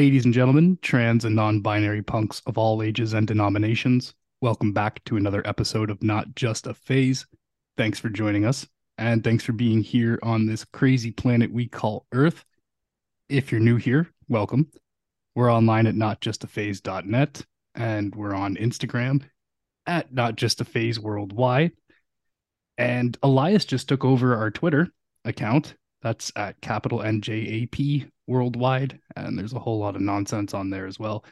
Ladies and gentlemen, trans and non binary punks of all ages and denominations, welcome back to another episode of Not Just a Phase. Thanks for joining us, and thanks for being here on this crazy planet we call Earth. If you're new here, welcome. We're online at notjustaphase.net, and we're on Instagram at Not Just a Phase Worldwide. And Elias just took over our Twitter account. That's at capital NJAP worldwide. And there's a whole lot of nonsense on there as well.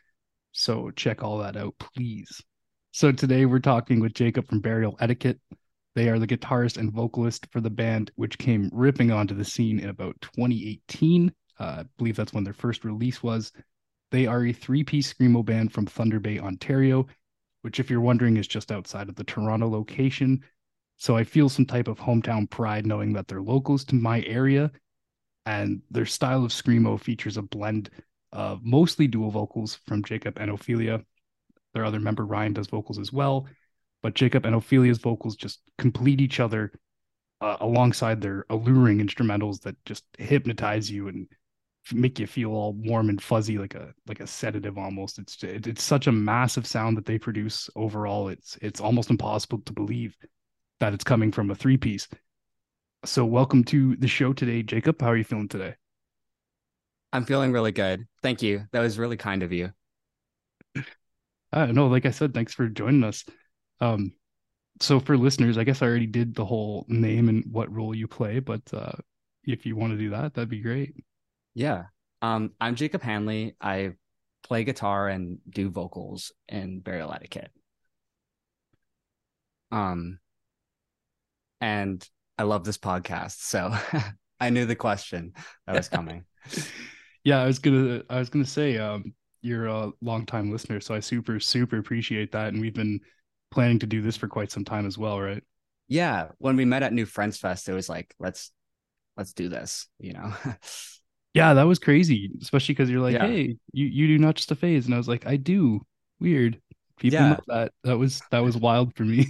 So check all that out, please. So today we're talking with Jacob from Burial Etiquette. They are the guitarist and vocalist for the band, which came ripping onto the scene in about 2018. Uh, I believe that's when their first release was. They are a three piece Screamo band from Thunder Bay, Ontario, which, if you're wondering, is just outside of the Toronto location. So I feel some type of hometown pride knowing that they're locals to my area and their style of screamo features a blend of mostly dual vocals from Jacob and Ophelia. Their other member Ryan does vocals as well, but Jacob and Ophelia's vocals just complete each other uh, alongside their alluring instrumentals that just hypnotize you and make you feel all warm and fuzzy like a like a sedative almost. It's it's such a massive sound that they produce overall. It's it's almost impossible to believe that it's coming from a three piece. So, welcome to the show today, Jacob. How are you feeling today? I'm feeling really good. Thank you. That was really kind of you. Uh, no, like I said, thanks for joining us. Um, so for listeners, I guess I already did the whole name and what role you play, but uh, if you want to do that, that'd be great. Yeah. Um, I'm Jacob Hanley. I play guitar and do vocals in Burial Etiquette. Um, and I love this podcast. So I knew the question that was coming. yeah, I was gonna I was gonna say um you're a longtime listener, so I super, super appreciate that. And we've been planning to do this for quite some time as well, right? Yeah. When we met at New Friends Fest, it was like, let's let's do this, you know. yeah, that was crazy, especially because you're like, yeah. hey, you you do not just a phase. And I was like, I do. Weird. People yeah. that. That was that was wild for me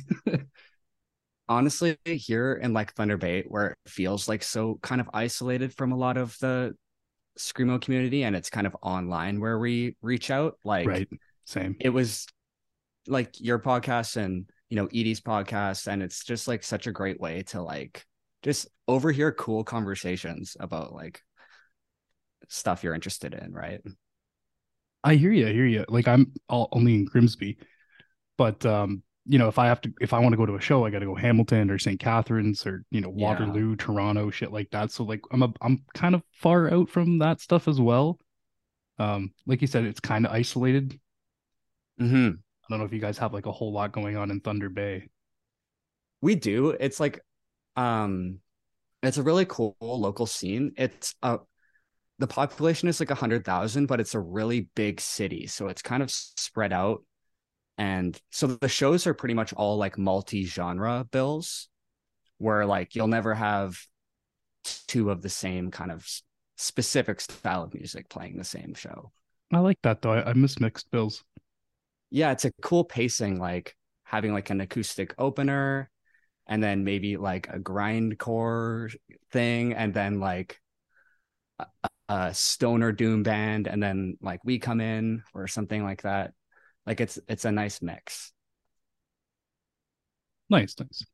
honestly here in like Thunder Bay, where it feels like so kind of isolated from a lot of the screamo community, and it's kind of online where we reach out. Like, right, same. It was like your podcast and you know Edie's podcast, and it's just like such a great way to like just overhear cool conversations about like stuff you're interested in, right? I hear you. I hear you. Like I'm all, only in Grimsby, but um, you know, if I have to, if I want to go to a show, I got to go Hamilton or St. Catharines or you know Waterloo, yeah. Toronto, shit like that. So like, I'm a, I'm kind of far out from that stuff as well. Um, like you said, it's kind of isolated. Hmm. I don't know if you guys have like a whole lot going on in Thunder Bay. We do. It's like, um, it's a really cool local scene. It's a the population is like a hundred thousand, but it's a really big city, so it's kind of spread out and so the shows are pretty much all like multi-genre bills where like you'll never have two of the same kind of specific style of music playing the same show. I like that though. I, I miss mixed bills. Yeah, it's a cool pacing, like having like an acoustic opener and then maybe like a grindcore thing and then like a, a stoner doom band and then like we come in or something like that like it's it's a nice mix. Nice, nice.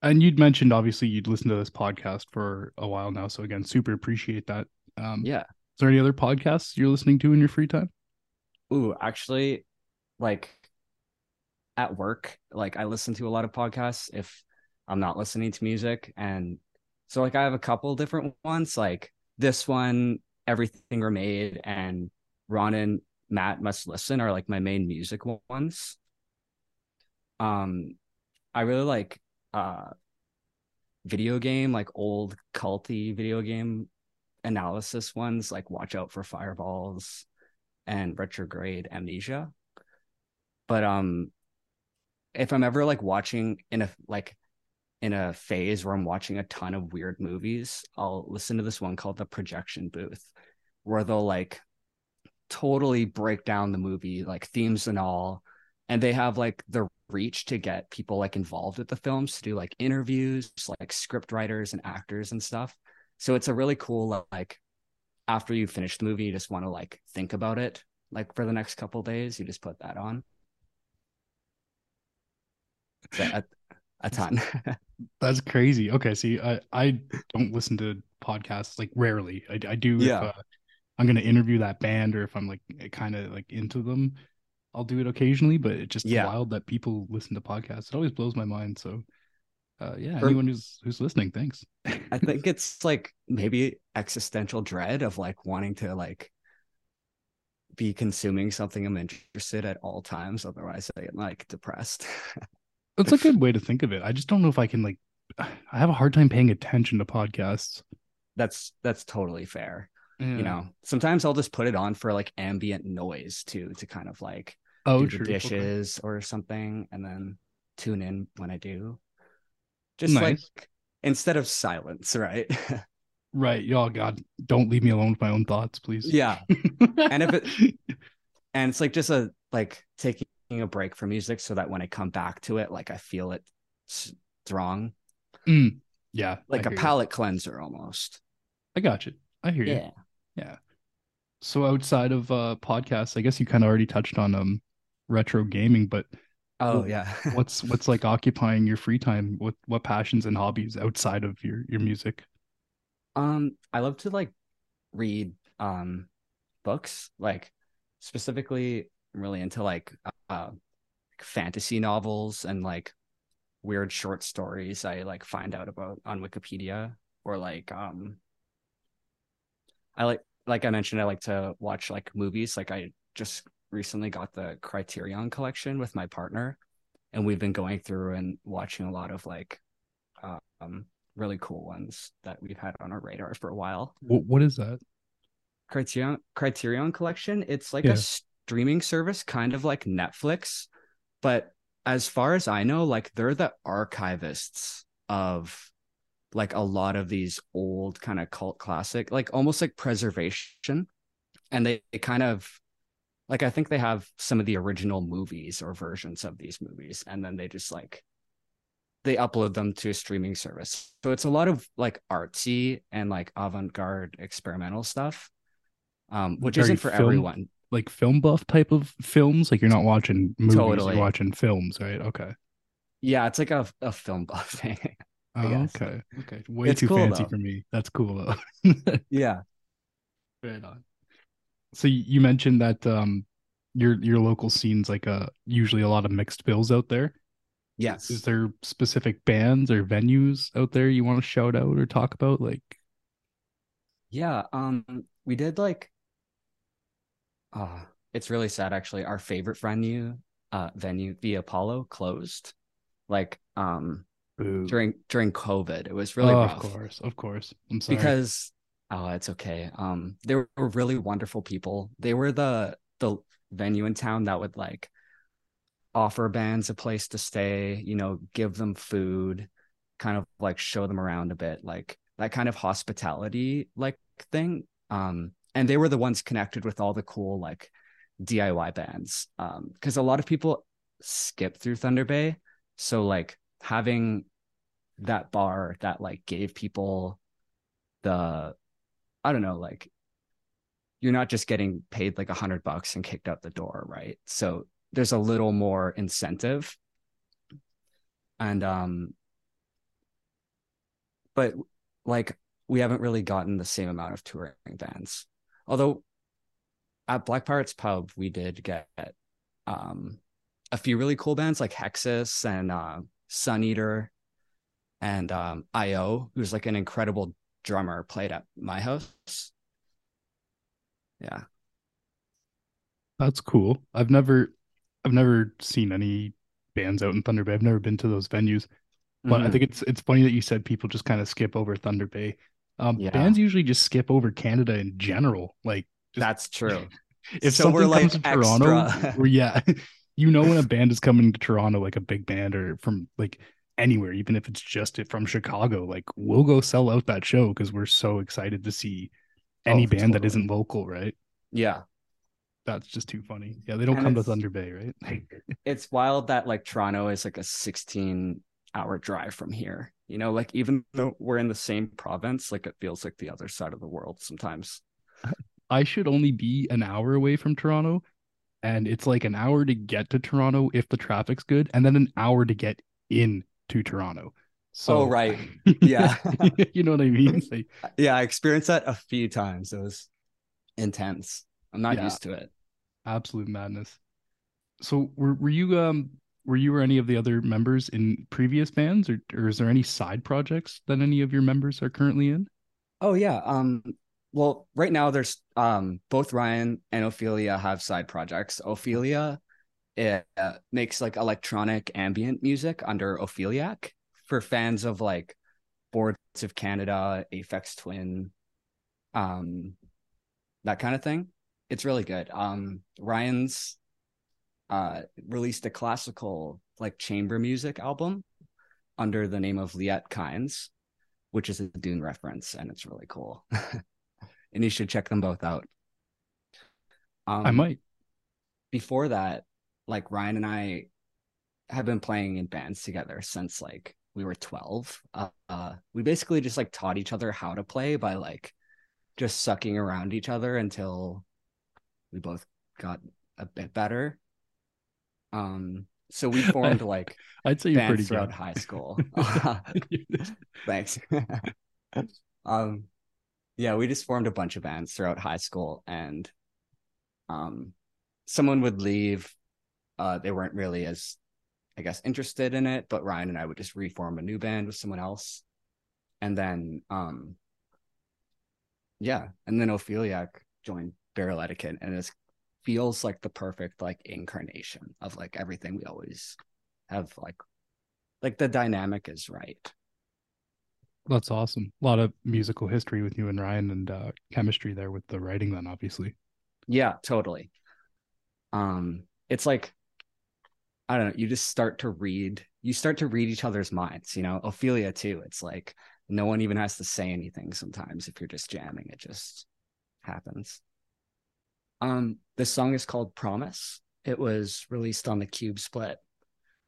And you'd mentioned obviously you'd listened to this podcast for a while now, so again, super appreciate that. Um, yeah. Is there any other podcasts you're listening to in your free time? Ooh, actually, like at work, like I listen to a lot of podcasts if I'm not listening to music, and so like I have a couple different ones, like this one, Everything Remade, and Ronan Matt Must Listen are like my main music ones. Um, I really like uh video game, like old culty video game analysis ones, like Watch Out for Fireballs and Retrograde Amnesia. But um if I'm ever like watching in a like in a phase where I'm watching a ton of weird movies, I'll listen to this one called The Projection Booth, where they'll like totally break down the movie, like themes and all. And they have like the reach to get people like involved with the films to do like interviews, like script writers and actors and stuff. So it's a really cool like after you finish the movie, you just want to like think about it. Like for the next couple days, you just put that on. A, a ton. That's crazy. Okay, see, I I don't listen to podcasts like rarely. I I do Yeah. if uh, I'm gonna interview that band or if I'm like kind of like into them, I'll do it occasionally. But it's just Yeah. wild that people listen to podcasts. It always blows my mind. So, uh, yeah, anyone who's who's listening, thanks. I think it's like maybe existential dread of like wanting to like be consuming something I'm interested at all times. Otherwise, I get like depressed. That's a good way to think of it. I just don't know if I can like. I have a hard time paying attention to podcasts. that's that's totally fair. Yeah. You know, sometimes I'll just put it on for like ambient noise too, to kind of like oh, do true. the Okay. dishes or something, and then tune in when I do. Just Nice. like instead of silence, right? Right. y'all God, don't leave me alone with my own thoughts, please. yeah. And if it and it's like just a like taking a break from music so that when I come back to it, like I feel it strong, Mm, yeah, like I a palate cleanser almost. I got you. I hear you. Yeah. So outside of uh podcasts, I guess you kind of already touched on um retro gaming, but Oh Well, yeah. what's what's like occupying your free time? What what passions and hobbies outside of your your music? Um, I love to like read um books, like specifically I'm really into like uh fantasy novels and like weird short stories I like find out about on Wikipedia or like um I like like I mentioned I like to watch like movies like I just recently got the Criterion collection with my partner and we've been going through and watching a lot of like um really cool ones that we've had on our radar for a while. What is that? Criterion Criterion collection, it's like Yeah. a streaming service kind of like Netflix, but as far as I know, like they're the archivists of like a lot of these old kind of cult classic, like almost like preservation. And they, they kind of like I think they have some of the original movies or versions of these movies, and then they just like they upload them to a streaming service. So it's a lot of like artsy and like avant-garde experimental stuff. Um, which Very isn't for film- everyone. Like film buff type of films? Like you're not watching movies, Totally. you're watching films, right? Okay. Yeah, it's like a, a film buff thing. Oh, okay. Okay. Way It's too cool, fancy though. for me. That's cool though. yeah. right on. So you mentioned that um your your local scene's like a usually a lot of mixed bills out there. Yes. Is there specific bands or venues out there you want to shout out or talk about? Like Yeah, um we did like uh it's really sad actually. Our favorite venue uh venue, the Apollo closed like um boo. during during COVID. It was really oh, rough of course, of course. I'm sorry. because oh it's okay. Um they were really wonderful people. They were the the venue in town that would like offer bands a place to stay, you know, give them food, kind of like show them around a bit, like that kind of hospitality like thing. Um, and they were the ones connected with all the cool like DIY bands. Um, because a lot of people skip through Thunder Bay. So like having that bar that like gave people the I don't know, like you're not just getting paid like a hundred bucks and kicked out the door, right? So there's a little more incentive. And um but like we haven't really gotten the same amount of touring bands. Although at Black Pirates Pub we did get um a few really cool bands like Hexis and uh Sun Eater and um IO, who's like an incredible drummer, played at my house. Yeah. That's cool. I've never I've never seen any bands out in Thunder Bay. I've never been to those venues. But I Mhm. think it's it's funny that you said people just kind of skip over Thunder Bay. Um, Yeah. bands usually just skip over Canada in general. Like just, that's true. if So something we're, like, comes to Toronto, or yeah, you know when a band is coming to Toronto, like a big band or from like anywhere, even if it's just it from Chicago, like we'll go sell out that show because we're so excited to see oh, any Oh, band that totally. isn't local, right? Yeah. That's just too funny. Yeah, they don't And come to Thunder Bay, right? It's wild that like Toronto is like a 16 hour drive from here. You know, like even though we're in the same province, like it feels like the other side of the world sometimes. I should only be an hour away from Toronto, and it's like an hour to get to Toronto if the traffic's good, and then an hour to get in to Toronto. So, oh right, yeah, you know what I mean. Like, yeah. I experienced that a few times. It was intense. I'm not Yeah. used to it. absolute madness. So, were were you um were you or any of the other members in previous bands, or or is there any side projects that any of your members are currently in? Oh yeah. Um. Well, right now there's um both Ryan and Ophelia have side projects. Ophelia, it uh, makes like electronic ambient music under Opheliac for fans of like Boards of Canada, Aphex Twin, um, that kind of thing. It's really good. Um, Ryan's uh released a classical like chamber music album under the name of Liet Kynes, which is a Dune reference, and it's really cool. and you should check them both out. Um, I might. Before that, like Ryan and I have been playing in bands together since like we were 12. Uh, uh, we basically just like taught each other how to play by like just sucking around each other until we both got a bit better. Um, so we formed like I'd say you're pretty throughout good. high school. Thanks. um, yeah, we just formed a bunch of bands throughout high school, and um, someone would leave. Uh, they weren't really as, I guess, interested in it. But Ryan and I would just reform a new band with someone else, and then, um, yeah, and then Opheliac joined Burial Etiquette, and it feels like the perfect like incarnation of like everything we always have like like the dynamic is right. That's awesome. A lot of musical history with you and Ryan, and uh, chemistry there with the writing. Then obviously, Yeah, totally. Um, it's like I don't know, you just start to read, you start to read each other's minds, you know. Ophelia too. It's like no one even has to say anything sometimes if you're just jamming, it just happens. Um, this song is called Promise. It was released on the Cube Split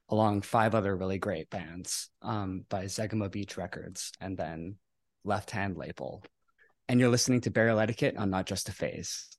along five other really great bands um, by Zegema Beach Records and then Left Hand Label. And you're listening to Burial Etiquette on Not Just a Phase.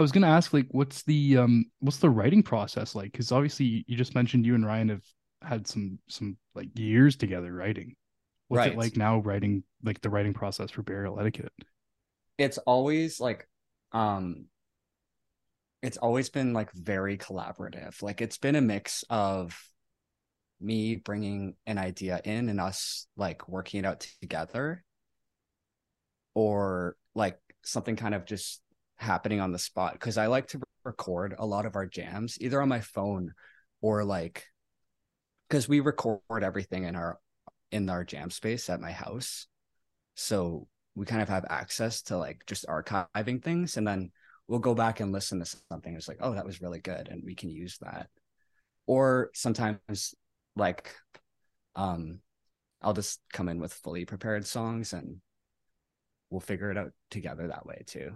I was gonna ask, like, what's the um, what's the writing process like? Because obviously, you just mentioned you and Ryan have had some some like years together writing. What's Right. it like now writing like the writing process for burial etiquette? It's always like um it's always been like very collaborative. Like it's been a mix of me bringing an idea in and us like working it out together or like something kind of just happening on the spot because I like to record a lot of our jams either on my phone or like because we record everything in our in our jam space at my house. So we kind of have access to like just archiving things and then we'll go back and listen to something it's like oh that was really good and we can use that. Or sometimes like um i'll just come in with fully prepared songs and we'll figure it out together that way too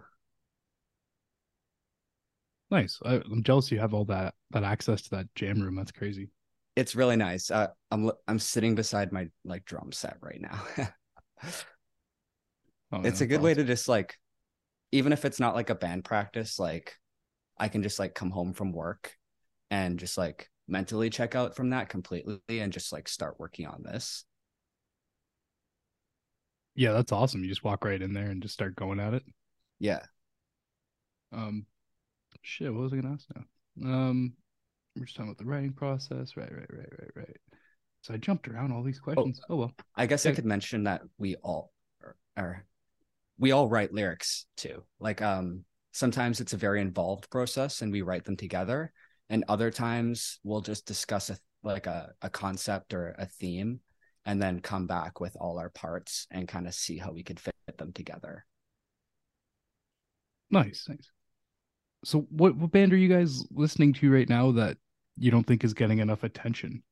Nice. I, I'm jealous you have all that that access to that jam room. That's crazy. it's really nice uh, i'm i'm sitting beside my like drum set right now Oh, it's yeah, a good that's way to just like even if it's not like a band practice like i can just like come home from work and just like mentally check out from that completely and just like start working on this Yeah, that's awesome. You just walk right in there and just start going at it. yeah Um, shit. What was I gonna ask now? Um, we're just talking about the writing process. Right, right, right, right, right. So I jumped around all these questions. Oh, well. i guess i could mention that we all or, or we all write lyrics too like um sometimes it's a very involved process and we write them together and other times we'll just discuss a like a, a concept or a theme and then come back with all our parts and kind of see how we could fit them together Nice, nice. So what what band are you guys listening to right now that you don't think is getting enough attention?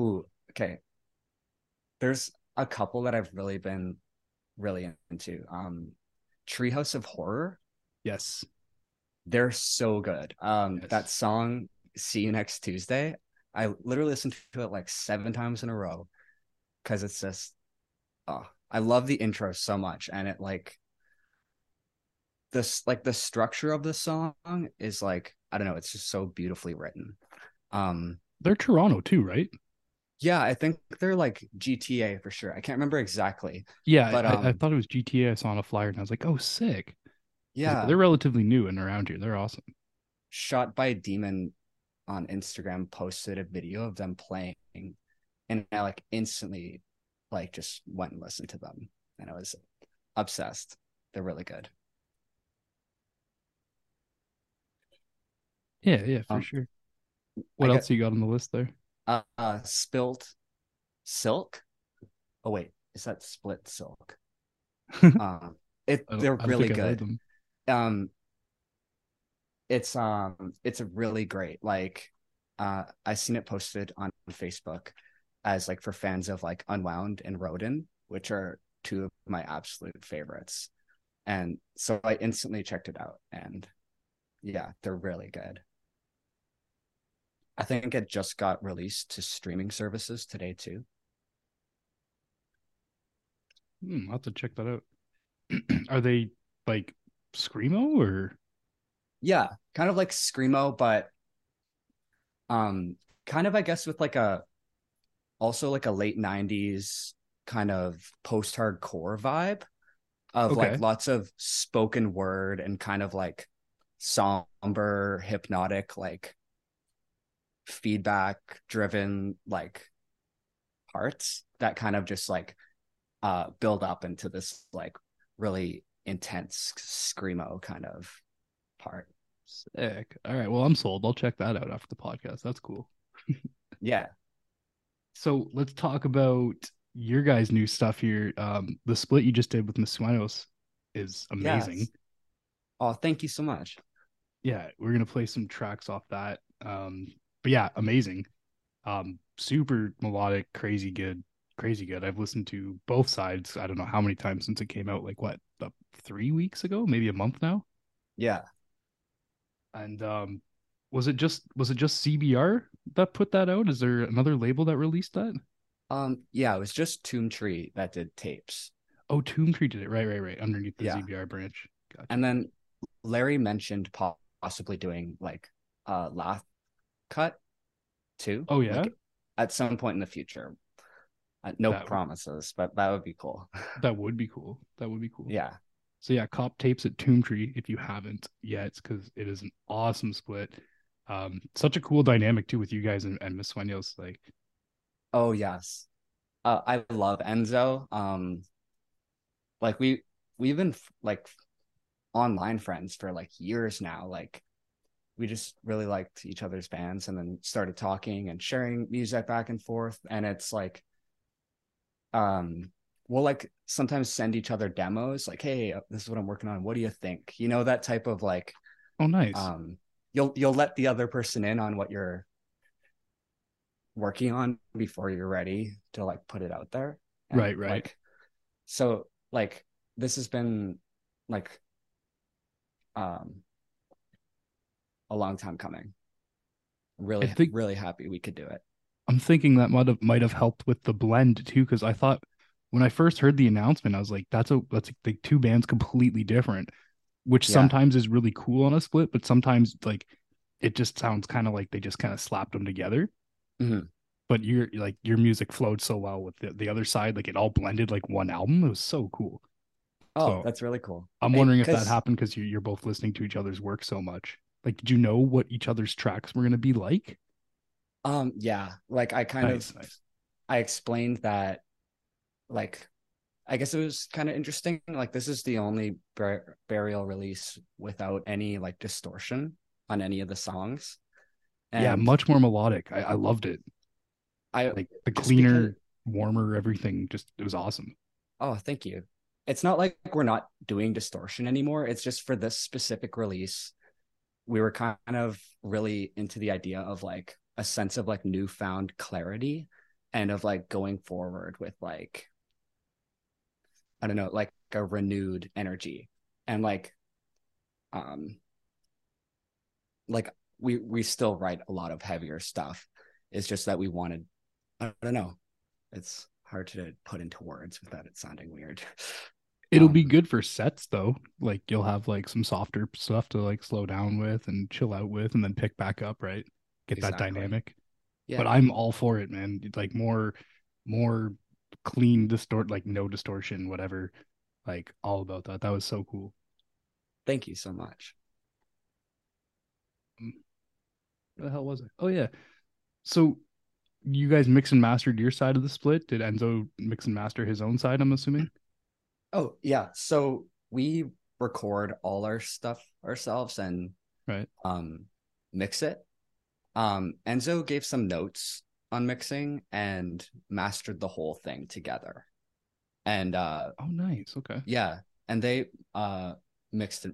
Ooh, okay. There's a couple that I've really been really into. Um, Treehouse of Horror. Yes. They're so good. Um, Yes. that song, See You Next Tuesday. I literally listened to it like seven times in a row because it's just, oh, I love the intro so much, and it like this like the structure of the song is like I don't know, it's just so beautifully written. Um, They're Toronto too, right? yeah, I think they're like GTA for sure. I can't remember exactly. Yeah, But, I, I um, thought it was GTA. I saw on a flyer and I was like, oh, sick. Yeah, They're relatively new and around here. They're awesome. shot by a demon on Instagram posted a video of them playing and I like instantly like just went and listened to them and I was obsessed. They're really good. Yeah, yeah, for Um, sure. What I else you got on the list there? Uh, uh spilt silk. Oh wait, is that split silk? um it they're really think I've heard good. um it's um it's a really great like uh i seen it posted on facebook as like for fans of like unwound and rodan which are two of my absolute favorites and so i instantly checked it out and yeah they're really good i think it just got released to streaming services today too Hmm, I'll have to check that out. Are they like screamo or Yeah, kind of like screamo, but um, kind of I guess with like a also like a late '90s kind of post-hardcore vibe of Okay. like lots of spoken word and kind of like somber, hypnotic, like feedback driven like parts that kind of just like uh build up into this like really intense screamo kind of part. sick? All right, well, I'm sold. I'll check that out after the podcast. That's cool. Yeah. So let's talk about your guys' new stuff here. Um, the split you just did with Miss Sueños is amazing. Yes. Oh, thank you so much. yeah, we're gonna play some tracks off that. Um, but yeah, amazing. Um, super melodic, crazy good, crazy good. I've listened to both sides. I don't know how many times since it came out. Like what, uh, three weeks ago, maybe a month now. Yeah. And um, was it just was it just ZBR that put that out? Is there another label that released that? Um, yeah, it was just Tomb Tree that did tapes. Oh, Tomb Tree did it. Right, right, right. Underneath the Yeah. ZBR branch. Gotcha. And then Larry mentioned possibly doing like a lathe cut too. Oh, yeah? like, at some point in the future. Uh, no That would- promises, but that would be cool. That would be cool. That would be cool. yeah. So yeah, cop tapes at Tomb Tree if you haven't yet, because it is an awesome split. Um, such a cool dynamic too with you guys and, and Miss Sueños. Like, Oh yes. Uh, I love Enzo. Um like we we've been like online friends for like years now. Like we just really liked each other's bands and then started talking and sharing music back and forth and it's like um we'll like sometimes send each other demos like hey uh, this is what I'm working on what do you think you know that type of like oh nice. um you'll you'll let the other person in on what you're working on before you're ready to like put it out there Right, right. like, so like this has been like um a long time coming really think- really happy we could do it I'm thinking that might have might have helped with the blend too, because I thought when I first heard the announcement, I was like, that's a that's like two bands completely different, which Yeah. sometimes is really cool on a split, but sometimes like it just sounds kind of like they just kind of slapped them together. Mhm. But your like your music flowed so well with the, the other side, like it all blended like one album. It was so cool. oh So, that's really cool I'm wondering if that happened because you, you're both listening to each other's work so much. Like, did you know what each other's tracks were gonna be like? um yeah like i kind Nice, of nice. I explained that, like, I guess it was kind of interesting. Like, this is the only bur- burial release without any like distortion on any of the songs. yeah, much more melodic. I, I loved it. I Like the cleaner, because- warmer, everything. Just it was awesome. oh, thank you. It's not like we're not doing distortion anymore. It's just for this specific release, we were kind of really into the idea of like a sense of like newfound clarity and of like going forward with like I don't know, like a renewed energy. And like um like we we still write a lot of heavier stuff. It's just that we wanted I don't know. It's hard to put into words without it sounding weird. It'll Um, be good for sets though. Like you'll have like some softer stuff to like slow down with and chill out with, and then pick back up. Right, get that dynamic. Yeah. But I'm all for it, man. Like more, more clean distort, like no distortion, whatever. Like all about that. That was so cool. Thank you so much. Where the hell was I? Oh yeah. So you guys mix and mastered your side of the split. Did Enzo mix and master his own side? I'm assuming. Oh, yeah. So we record all our stuff ourselves and Right. um mix it. Um Enzo gave some notes on mixing and mastered the whole thing together. And uh Oh, nice. Okay. yeah, and they uh mixed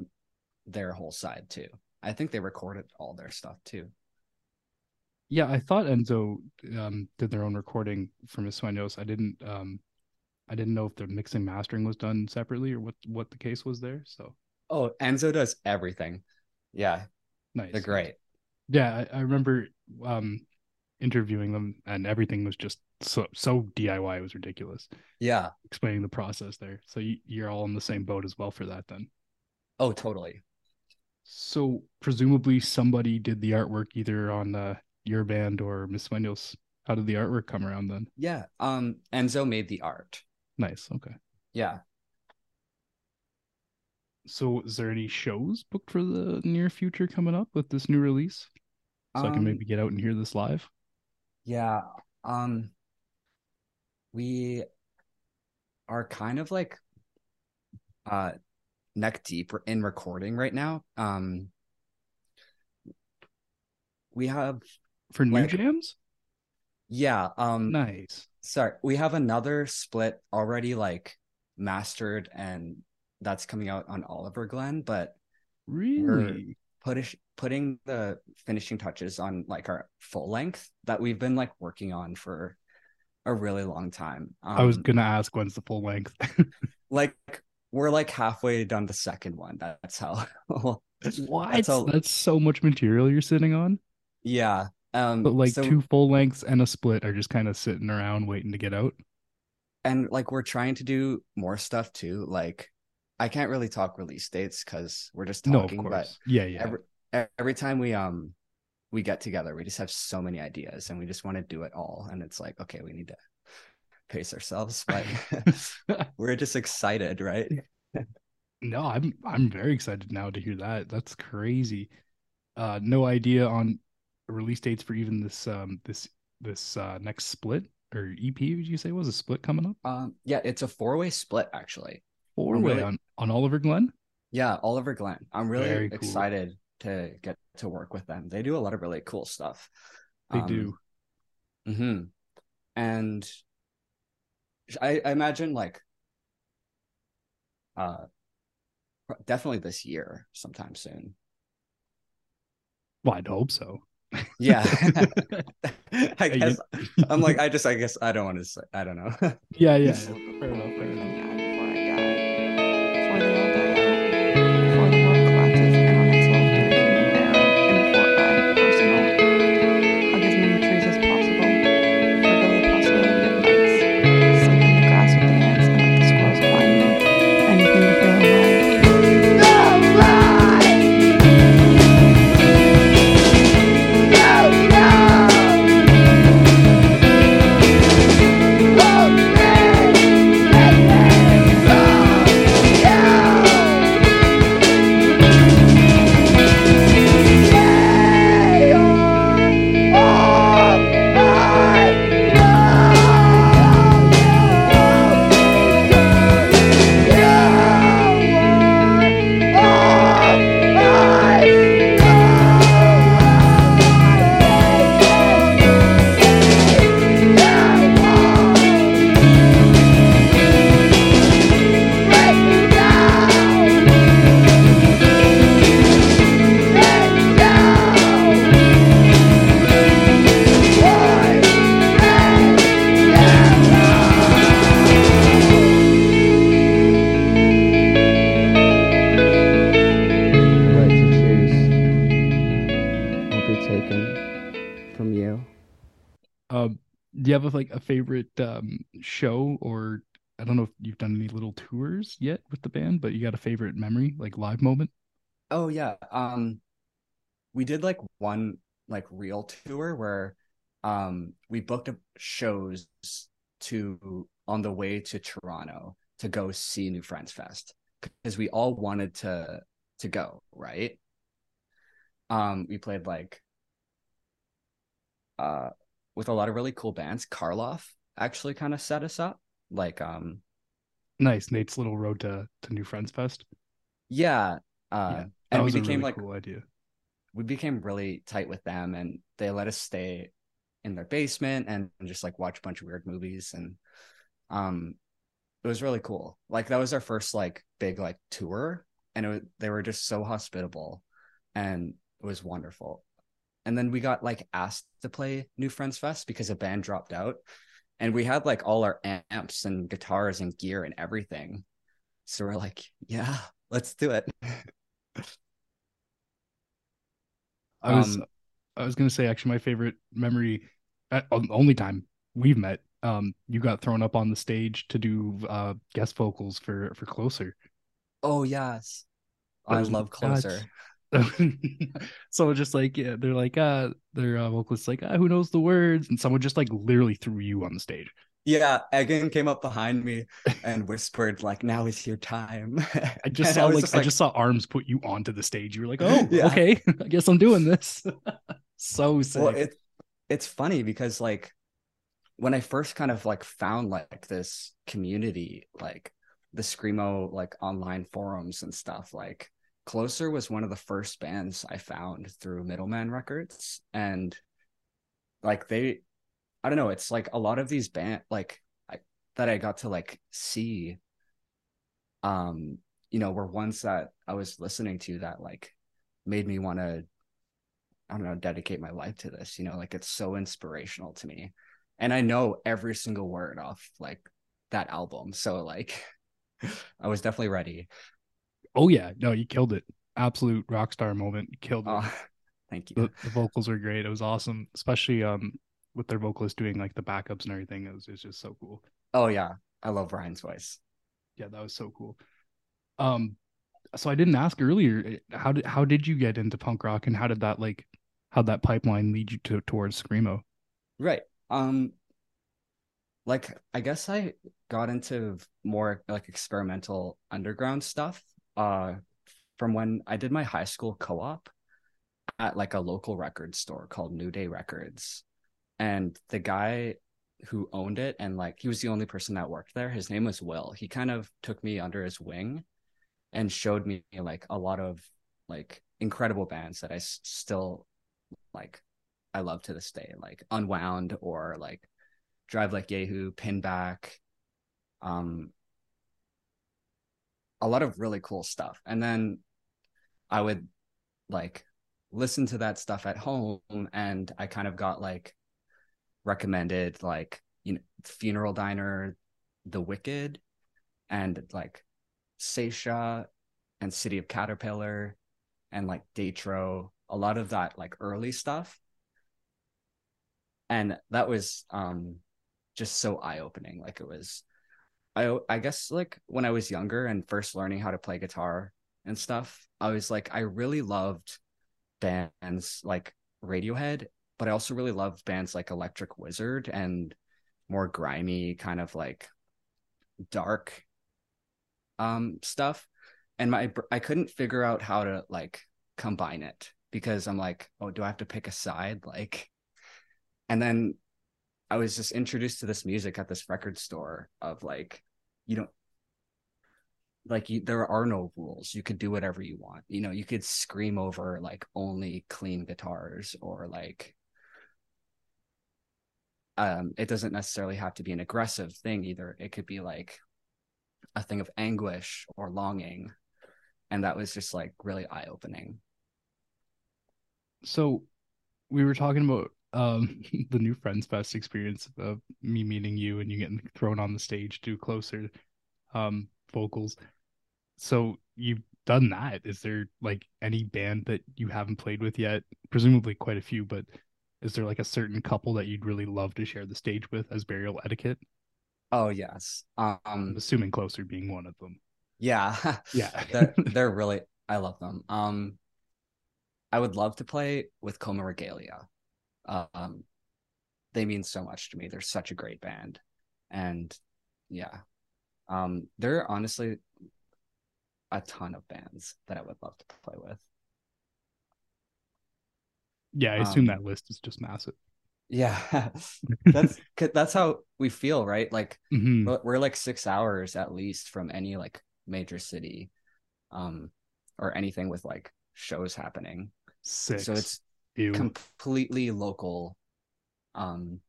their whole side too. I think they recorded all their stuff too. Yeah, I thought Enzo um, did their own recording for Miss Sueños. I didn't. Um, I didn't know if the mixing mastering was done separately or what what the case was there. So Oh, Enzo does everything. Yeah, nice. they're great. Yeah, I, I remember um, interviewing them, and everything was just so so DIY. It was ridiculous. Yeah. Explaining the process there. So you, you're all in the same boat as well for that then. Oh, totally. So presumably somebody did the artwork either on uh, your band or Miss Sueños. How did the artwork come around then? Yeah. Um Enzo made the art. Nice. Okay. Yeah. So, is there any shows booked for the near future coming up with this new release? So I can Um, maybe get out and hear this live. Yeah, um we are kind of like uh neck deep in recording right now. Um we have For new like- jams? Yeah, um Nice. sorry, we have another split already like mastered and that's coming out on Oliver Glenn, but Really? put putting the finishing touches on like our full length that we've been like working on for a really long time. Um, I was gonna ask when's the full length. like we're like halfway done the second one. That's how. what? That's all- That's so much material you're sitting on. yeah. Um. But like so- two full lengths and a split are just kind of sitting around waiting to get out. and like we're trying to do more stuff too. Like I can't really talk release dates because we're just No, of talking, but. Yeah, yeah. every every time we um we get together, we just have so many ideas and we just want to do it all. And it's like, okay, we need to pace ourselves, but we're just excited, right? no, I'm I'm very excited now to hear that. That's crazy. Uh no idea on release dates for even this um this this uh next split or EP would you say was a split coming up? Um, yeah, it's a four way split actually. Four way really- on, on Oliver Glenn. Yeah, Oliver Glenn. I'm really Very cool. excited to get to work with them. They do a lot of really cool stuff. They do. Mm-hmm. And I, I imagine like uh definitely this year sometime soon. Well, I'd hope so. Yeah. I guess I'm like I just I guess I don't want to say I don't know. Yeah, yeah. Fair enough, fair enough. A, favorite um show or I don't know if you've done any little tours yet with the band, but you got a favorite memory, like live moment? Oh yeah. Um we did like one like real tour where um we booked shows to on the way to Toronto to go see New Friends Fest because we all wanted to to go, right? Um we played like uh with a lot of really cool bands. Karloff actually kind of set us up. Like um Nice, Nate's little road to to New Friends Fest. yeah, uh Yeah, and we became really like cool idea. we became really tight with them and they let us stay in their basement and just like watch a bunch of weird movies and um it was really cool like that was our first like big like tour and it was, they were just so hospitable and it was wonderful and then we got like asked to play new friends fest because a band dropped out and we had like all our amps and guitars and gear and everything so we're like yeah let's do it I was Um, I was gonna say actually my favorite memory, uh, only time we've met. Um, you got thrown up on the stage to do uh guest vocals for for Closer. oh yes i love closer nuts. so just like yeah, they're like uh their uh, vocalist like ah, who knows the words, and someone just like literally threw you on the stage. Yeah, Egan came up behind me and whispered, like, now is your time. I just saw was like, just I just saw arms put you onto the stage. You were like, oh, Yeah. okay, I guess I'm doing this. so sick. well, it, it's funny because like when I first kind of like found like this community, like the Screamo like online forums and stuff, like Closer was one of the first bands I found through Middleman Records. And like they I don't know, it's like a lot of these band like I, that I got to like see um you know were ones that I was listening to that like made me want to I don't know dedicate my life to this you know like it's so inspirational to me and I know every single word off like that album so like I was definitely ready oh yeah, no, you killed it. Absolute rock star moment. You killed it. oh thank you the, the vocals are great. It was awesome, especially um with their vocalist doing like the backups and everything. It was, it was just so cool. oh yeah I love Ryan's voice Yeah, that was so cool. Um, so I didn't ask earlier. eh, How did how did you get into punk rock, and how did that like how that pipeline lead you to towards screamo? Right. Um like I guess I got into more like experimental underground stuff uh from when I did my high school co-op at like a local record store called New Day Records. And the guy who owned it and like he was the only person that worked there, his name was Will. He kind of took me under his wing and showed me like a lot of like incredible bands that I s- still like I love to this day, like Unwound or like Drive Like Yahoo, Pinback, um, a lot of really cool stuff. And then I would like listen to that stuff at home, and I kind of got like recommended like you know Funeral Diner, The Wicked, and like Saetia and City of Caterpillar and like Daïtro, a lot of that like early stuff. And that was um just so eye-opening. Like it was I I guess like when I was younger and first learning how to play guitar and stuff, I was like I really loved bands like Radiohead, but I also really loved bands like Electric Wizard and more grimy kind of like dark um stuff and my I couldn't figure out how to like combine it because I'm like, oh, do I have to pick a side? Like, and then I was just introduced to this music at this record store of like, you don't like you, there are no rules. You could do whatever you want. You know, you could scream over like only clean guitars or like um it doesn't necessarily have to be an aggressive thing either. It could be like a thing of anguish or longing. And that was just like really eye opening. So we were talking about um the New Friends Fest experience of me meeting you and you getting thrown on the stage to do closer um vocals. So you've done that. Is there like any band that you haven't played with yet? Presumably quite a few, but is there like a certain couple that you'd really love to share the stage with as Burial Etiquette? Oh yes. Um I'm assuming closer being one of them. yeah. Yeah. they're they're really I love them. Um I would love to play with Coma Regalia. Um they mean so much to me. They're such a great band. And yeah. Um there are honestly a ton of bands that I would love to play with. yeah, I assume Um, that list is just massive. Yeah. that's that's how we feel, right? Like Mhm. we're we're like 6 hours at least from any like major city um or anything with like shows happening. Six. So it's Ew. completely local. Um,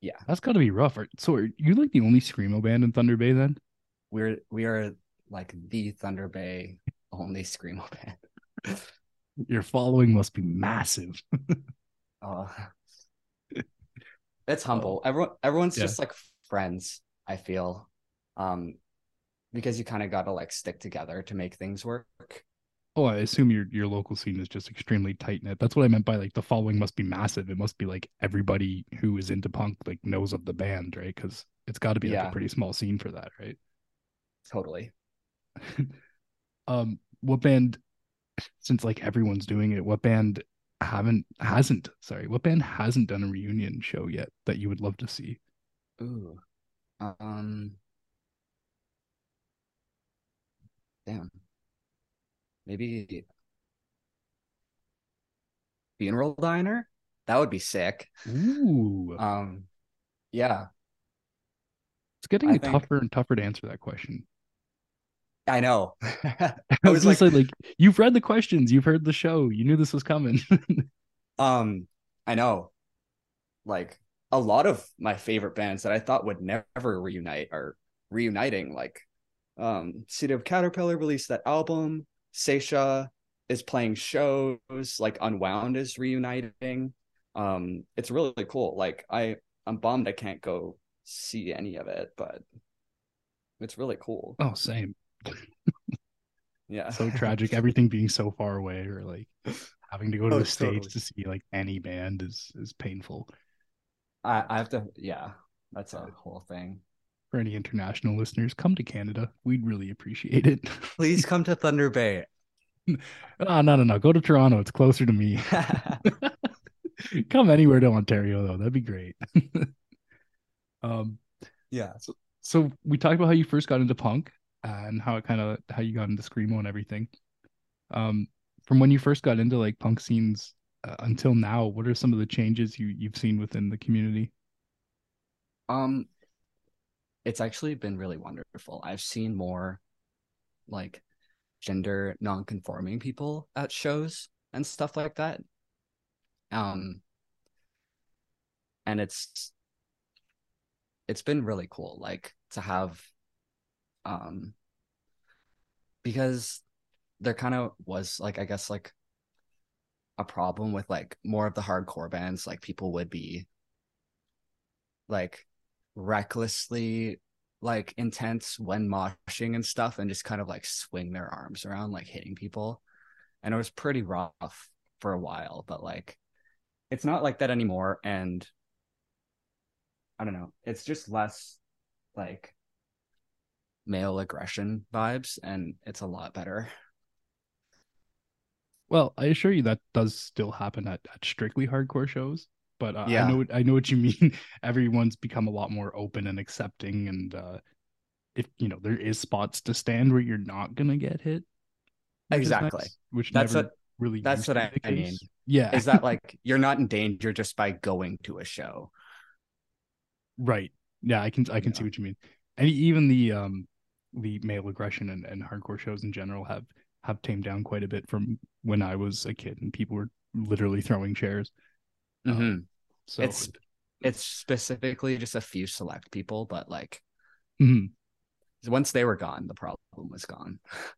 yeah, That's got to be rough. So are you like the only screamo band in Thunder Bay then? we're we are like the Thunder Bay only screamo band. Your following must be massive. Uh, it's humble. Everyone, everyone's Yeah. just like friends. I feel, um, because you kind of got to like stick together to make things work. Oh, I assume your your local scene is just extremely tight knit. That's what I meant by like the following must be massive. It must be like everybody who is into punk like knows of the band, right? Because it's got to be like Yeah. a pretty small scene for that, right? Totally. Um, what band? Since like everyone's doing it, what band haven't hasn't? Sorry, what band hasn't done a reunion show yet that you would love to see? Ooh. Um. Damn. Maybe funeral diner. That would be sick. Ooh, Um. Yeah, it's getting I think- tougher and tougher to answer that question. I know. I I was like, like, you've read the questions, you've heard the show, you knew this was coming. um, I know. Like a lot of my favorite bands that I thought would never reunite are reuniting. Like, um, City of Caterpillar released that album. Saetia is playing shows. Like Unwound is reuniting. Um, it's really cool. Like I, I'm bummed I can't go see any of it, but it's really cool. oh, same. Yeah, So tragic. Everything being so far away, or like having to go to Oh, the stage totally. to see like any band is is painful. I, I have to. Yeah, that's a whole thing for any international listeners, come to Canada. We'd really appreciate it. Please come to Thunder Bay. Ah, no, no, no. Go to Toronto. It's closer to me. come anywhere to Ontario though. That'd be great. um, yeah. so we talked about how you first got into punk and how it kind of how you got into screamo and everything. Um, from when you first got into like punk scenes uh, until now, what are some of the changes you you've seen within the community? Um, it's actually been really wonderful. I've seen more like gender non-conforming people at shows and stuff like that. Um, and it's it's been really cool, like to have, um, because there kind of was like I guess like a problem with like more of the hardcore bands, like people would be like recklessly like intense when moshing and stuff and just kind of like swing their arms around like hitting people. And it was pretty rough for a while but like it's not like that anymore. And i don't know. It's just less like male aggression vibes and it's a lot better. Well, I assure you that does still happen at, at strictly hardcore shows, but uh, Yeah. I know what- I know what you mean. Everyone's become a lot more open and accepting, and uh, if you know there is spots to stand where you're not gonna get hit. which Exactly. nice, which That's never what- really. that's what I- mean. case. Yeah, is that like you're not in danger just by going to a show right? Yeah, I can I can see what you mean. And even the um the male aggression and, and hardcore shows in general have have tamed down quite a bit from when I was a kid and people were literally throwing chairs. Um, Mhm. So it's it's specifically just a few select people but like Mhm. once they were gone the problem was gone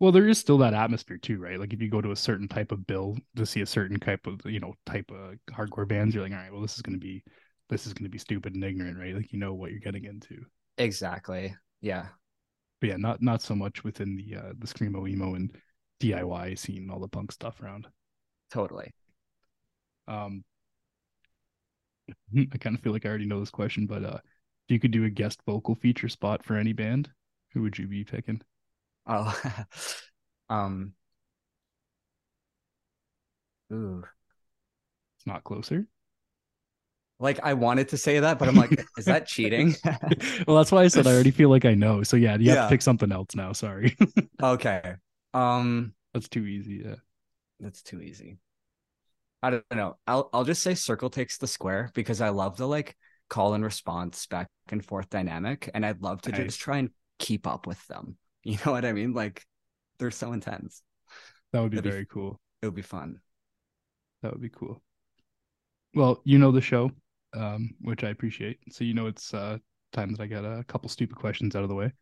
Well, there is still that atmosphere too, right? Like if you go to a certain type of bill to see a certain type of, you know, type of hardcore bands, you're like, all right, well, this is gonna be this is gonna be stupid and ignorant, right? Like you know what you're getting into. exactly yeah But yeah, not not so much within the uh the screamo emo and DIY scene all the punk stuff around. totally Um I kind of feel like I already know this question, but uh if you could do a guest vocal feature spot for any band, who would you be picking? oh um ooh It's not closer. like i wanted to say that but i'm like is that cheating well, that's why I said I already feel like I know. So yeah, you have Yeah. to pick something else now. Sorry. okay um That's too easy. Yeah. that's too easy i don't know i'll i'll just say circle takes the square because i love the like call and response back and forth dynamic and i'd love to Nice. just try and keep up with them you know what i mean like they're so intense That would be That'd be- very cool. it would be fun That would be cool. Well, you know the show, um, which I appreciate. So you know it's uh time that I got a couple stupid questions out of the way.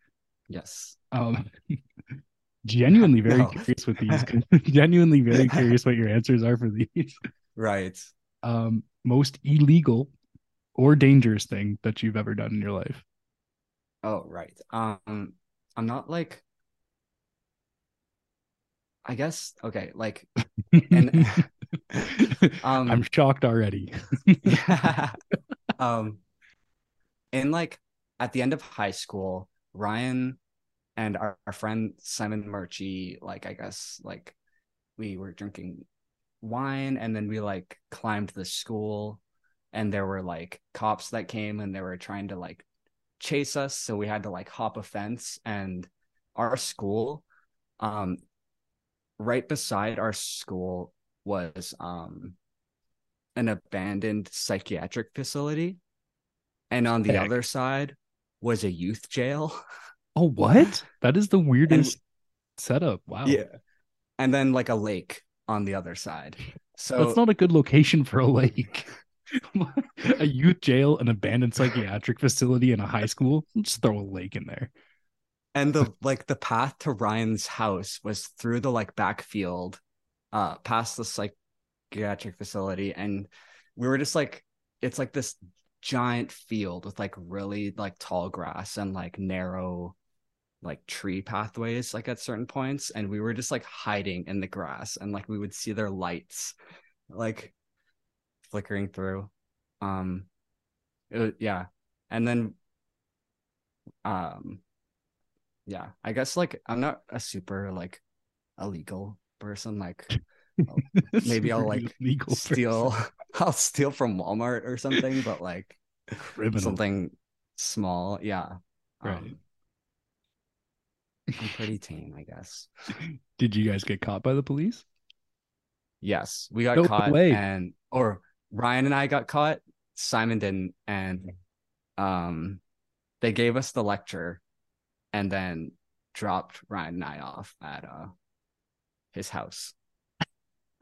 yes Um genuinely very No. curious with these. genuinely very curious what your answers are for these. right Um most illegal or dangerous thing that you've ever done in your life. Oh, right. Um, I'm not like I guess okay, like And- um I'm shocked already. um in like at the end of high school, Ryan and our, our friend Simon Murchie, like I guess like we were drinking wine and then we like climbed the school and there were like cops that came and they were trying to like chase us so we had to like hop a fence and our school um right beside our school was um an abandoned psychiatric facility and on the Heck. other side was a youth jail oh, what? That is the weirdest setup. Wow. Yeah. And then like a lake on the other side so That's not a good location for a lake. a youth jail, an abandoned psychiatric facility, and a high school. Just throw a lake in there. and the like the path to Ryan's house was through the like backfield, uh, past the psychiatric facility, and we were just like, it's like this giant field with like really like tall grass and like narrow like tree pathways like at certain points and we were just like hiding in the grass and like we would see their lights like flickering through um it was, yeah and then um yeah i guess like i'm not a super like illegal person like maybe i'll like steal i'll steal from walmart or something but like criminal. something small yeah Right. um, i'm pretty tame i guess Did you guys get caught by the police? yes we got No caught way. and or ryan and i got caught simon didn't and um they gave us the lecture and then dropped ryan and i off at uh his house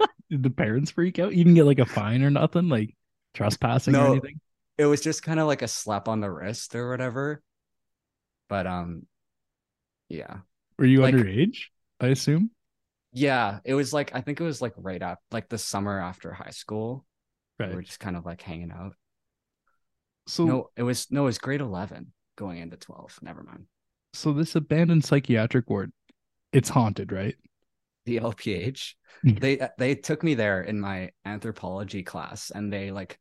Did the parents freak out? You didn't get like a fine or nothing, like trespassing or No. anything? it was just kind of like a slap on the wrist or whatever but um yeah Were you Like- underage? I assume. yeah it was like i think it was like right up like the summer after high school Right. we were just kind of like hanging out So no it was no it was grade 11 going into 12 never mind so this abandoned psychiatric ward, it's haunted, right? the LPH they they took me there in my anthropology class and they like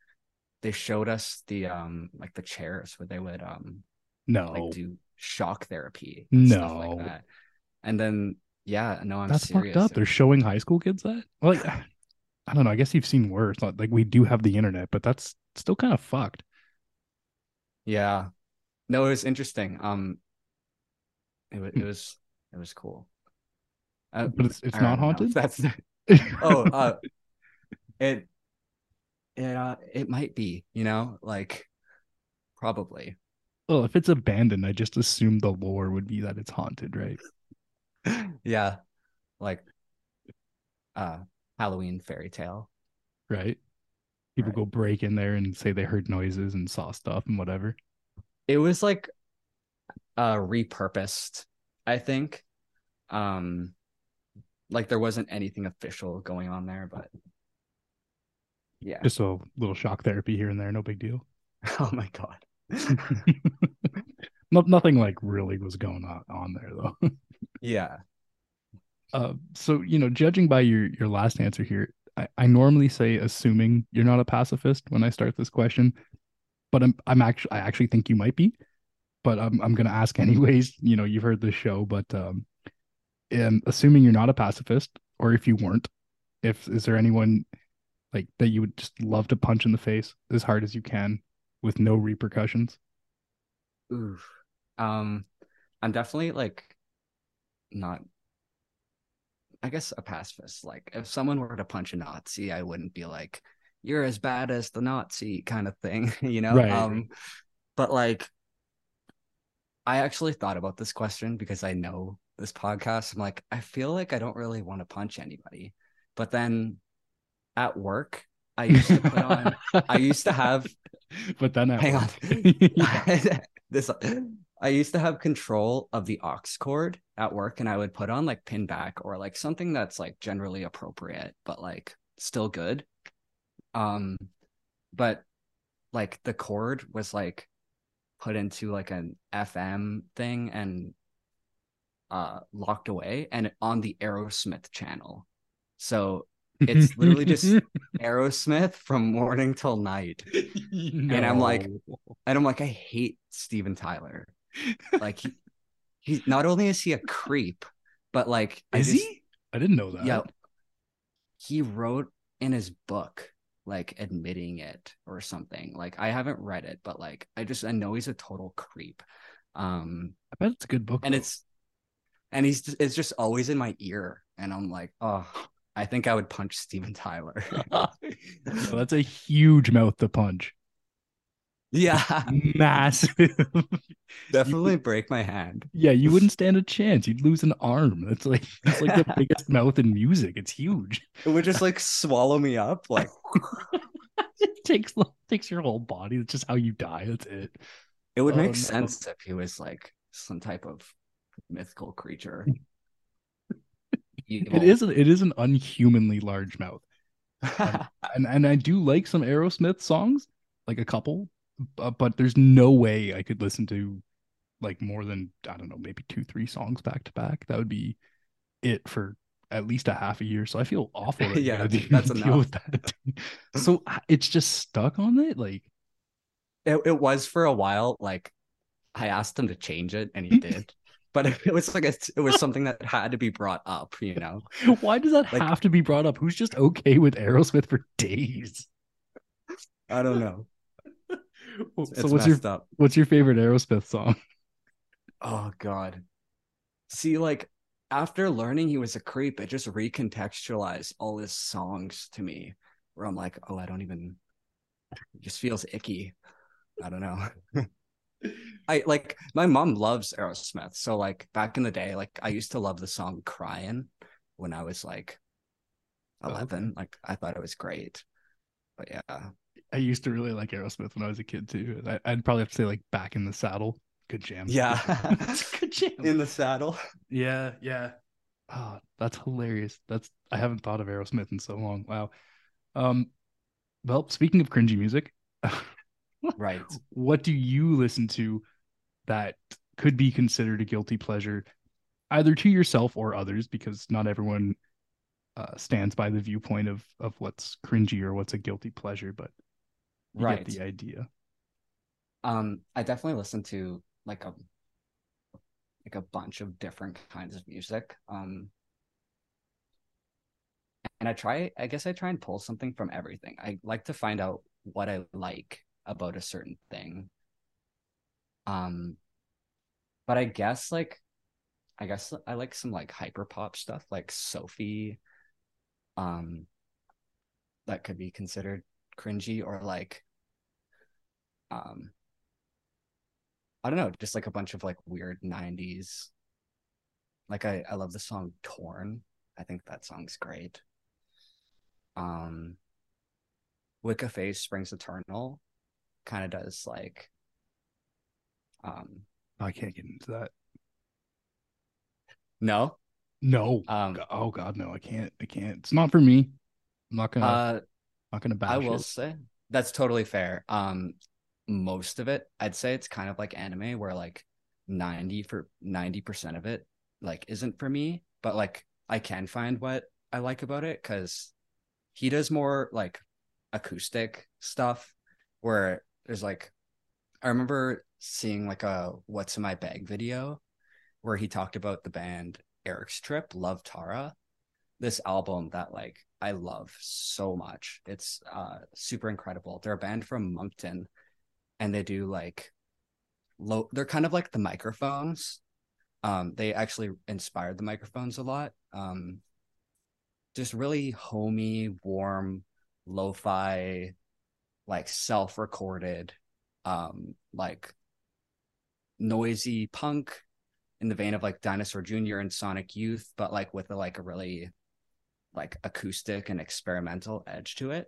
they showed us the um like the chairs where they would um No. like do shock therapy and stuff like No. that and then yeah no i'm That's serious fucked up. They're showing high school kids that? Like I don't know. I guess you've seen worse. Like we do have the internet, but that's still kind of fucked. Yeah. No, it was interesting. Um it was Hmm. it was it was cool. Uh, But it's it's not haunted. That's oh uh it it uh it might be, you know, like probably. Well, if it's abandoned, I just assume the lore would be that it's haunted, right? yeah. Like uh Halloween fairy tale. Right. People Right. go break in there and say they heard noises and saw stuff and whatever. It was like uh repurposed, I think. Um like there wasn't anything official going on there, but yeah. Just a little shock therapy here and there, no big deal. Oh my god. no, nothing like really was going on on there though. yeah. Uh, so you know, judging by your your last answer here, I, I normally say assuming you're not a pacifist when I start this question, but I'm I'm actually I actually think you might be, but I'm I'm gonna ask anyways. You know, you've heard this show, but um, and assuming you're not a pacifist, or if you weren't, if is there anyone like that you would just love to punch in the face as hard as you can with no repercussions? Oof. Um, I'm definitely like not. I guess a pacifist. Like, if someone were to punch a Nazi, I wouldn't be like, "You're as bad as the Nazi" kind of thing, you know. Right, um, but like, I actually thought about this question because I know this podcast. I'm like, I feel like I don't really want to punch anybody, but then at work, I used to put on. I used to have but then Hang on. this I used to have control of the aux cord at work and I would put on like Pinback or like something that's like generally appropriate but like still good. Um but like the cord was like put into like an FM thing and uh locked away and on the Aerosmith channel. So it's literally just Aerosmith from morning till night. And I'm like, And I'm like, I hate Steven Tyler. Like he, he's not only is he a creep, but like I is just- he? I didn't know that. Yeah. He wrote in his book, like admitting it or something. Like I haven't read it, but like I just I know he's a total creep. Um I bet it's a good book. and though. it's and he's it's just always in my ear. And I'm like, oh, I think I would punch Steven Tyler. Well, that's a huge mouth to punch. yeah. Massive. Definitely break my hand. yeah, you wouldn't stand a chance. You'd lose an arm. That's like that's like the biggest mouth in music. It's huge. It would just like swallow me up. Like it takes takes your whole body. That's just how you die. That's it. It would Oh, make no. sense if he was like some type of mythical creature. It is an, it is an unhumanly large mouth. Um, and and I do like some Aerosmith songs, like a couple, but, but there's no way I could listen to like more than I don't know, maybe two, three songs back to back. That would be it for at least a half a year. So I feel awful. That Yeah, deal, that's deal enough. with that. so it's just stuck on it. Like it, it was for a while. Like I asked him to change it and he hmm. did. But it was like a, it was something that had to be brought up, you know. Why does that Like- have to be brought up? Who's just okay with Aerosmith for days? I don't know. so what's your messed up. what's your favorite Aerosmith song? Oh god. See, like after learning he was a creep, it just recontextualized all his songs to me. Where I'm like, oh, I don't even. It just feels icky. I don't know. I like my mom loves Aerosmith, so like back in the day, like I used to love the song "Crying" when I was like Oh, eleven. Like I thought it was great, but yeah, I used to really like Aerosmith when I was a kid too. I, I'd probably have to say like Back in the Saddle. Good jam. Yeah. It's a good jam. in the saddle. Yeah, yeah. Oh, that's hilarious. That's I haven't thought of Aerosmith in so long. Wow. Um, well, speaking of cringy music, Right. what do you listen to that could be considered a guilty pleasure, either to yourself or others? Because not everyone uh, stands by the viewpoint of of what's cringy or what's a guilty pleasure, but you Right. get the idea. Um, I definitely listen to like a like a bunch of different kinds of music. Um, and I try, I guess I try and pull something from everything. I like to find out what I like about a certain thing. Um, but I guess like, I guess I like some like hyper pop stuff, like Sophie. Um, that could be considered cringy or like, um, I don't know, just like a bunch of like weird 90s. Like I I love the song Torn. I think that song's great. Um Wicca Phase Springs Eternal kind of does like um I can't get into that. no. No. Um oh God, no, I can't. I can't. It's not for me. I'm not gonna. uh not gonna bash I will it. say that's totally fair. Um most of it, I'd say it's kind of like anime where like 90 for 90% of it like isn't for me, but like I can find what I like about it cuz he does more like acoustic stuff where there's like I remember seeing like a what's in my bag video where he talked about the band Eric's Trip, Love Tara. This album that like I love so much. It's uh super incredible. They're a band from Moncton and they do like low they're kind of like the microphones. Um they actually inspired the microphones a lot. Um just really homey, warm, lo-fi, like self-recorded, um, like noisy punk in the vein of like Dinosaur Jr. and Sonic Youth, but like with a like a really like acoustic and experimental edge to it.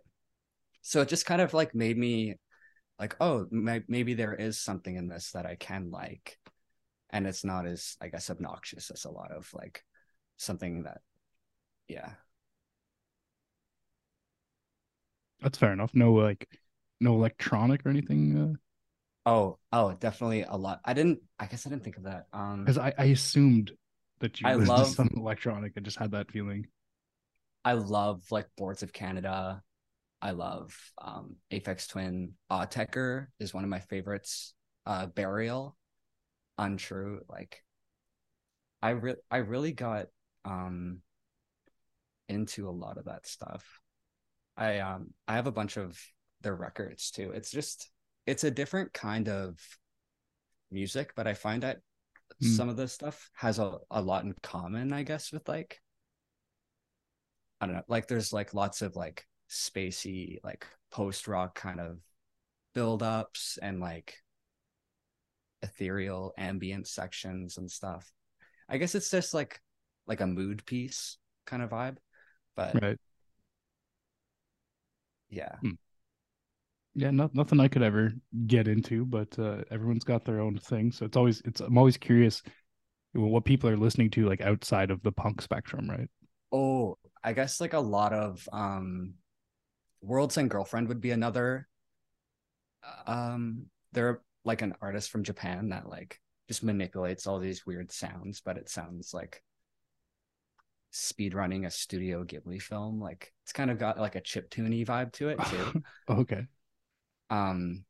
So it just kind of like made me like, oh, may- maybe there is something in this that I can like, and it's not as I guess obnoxious as a lot of like something that, yeah, That's fair enough. No like, no electronic or anything. Oh, oh, definitely a lot. I didn't. I guess I didn't think of that. Um, Because I, I assumed that you I listened love- some electronic. I just had that feeling. I love like Boards of Canada. I love um Aphex Twin. Autechre is one of my favorites. Uh, Burial, Untrue. Like, I re- I really got um into a lot of that stuff. I um I have a bunch of their records too. It's just it's a different kind of music, but I find that Hmm. some of the stuff has a, a lot in common, I guess, with like I don't know, like there's like lots of like spacey, like post rock kind of build ups and like ethereal ambient sections and stuff. I guess it's just like like a mood piece kind of vibe. But Right. yeah. Yeah. No, nothing I could ever get into, but uh, everyone's got their own thing. So it's always it's. I'm always curious what people are listening to like outside of the punk spectrum, right? Oh, I guess like a lot of um World's End Girlfriend would be another um they're like an artist from Japan that like just manipulates all these weird sounds, but it sounds like speed running a Studio Ghibli film. Like it's kind of got like a chip tuney vibe to it too. okay. Um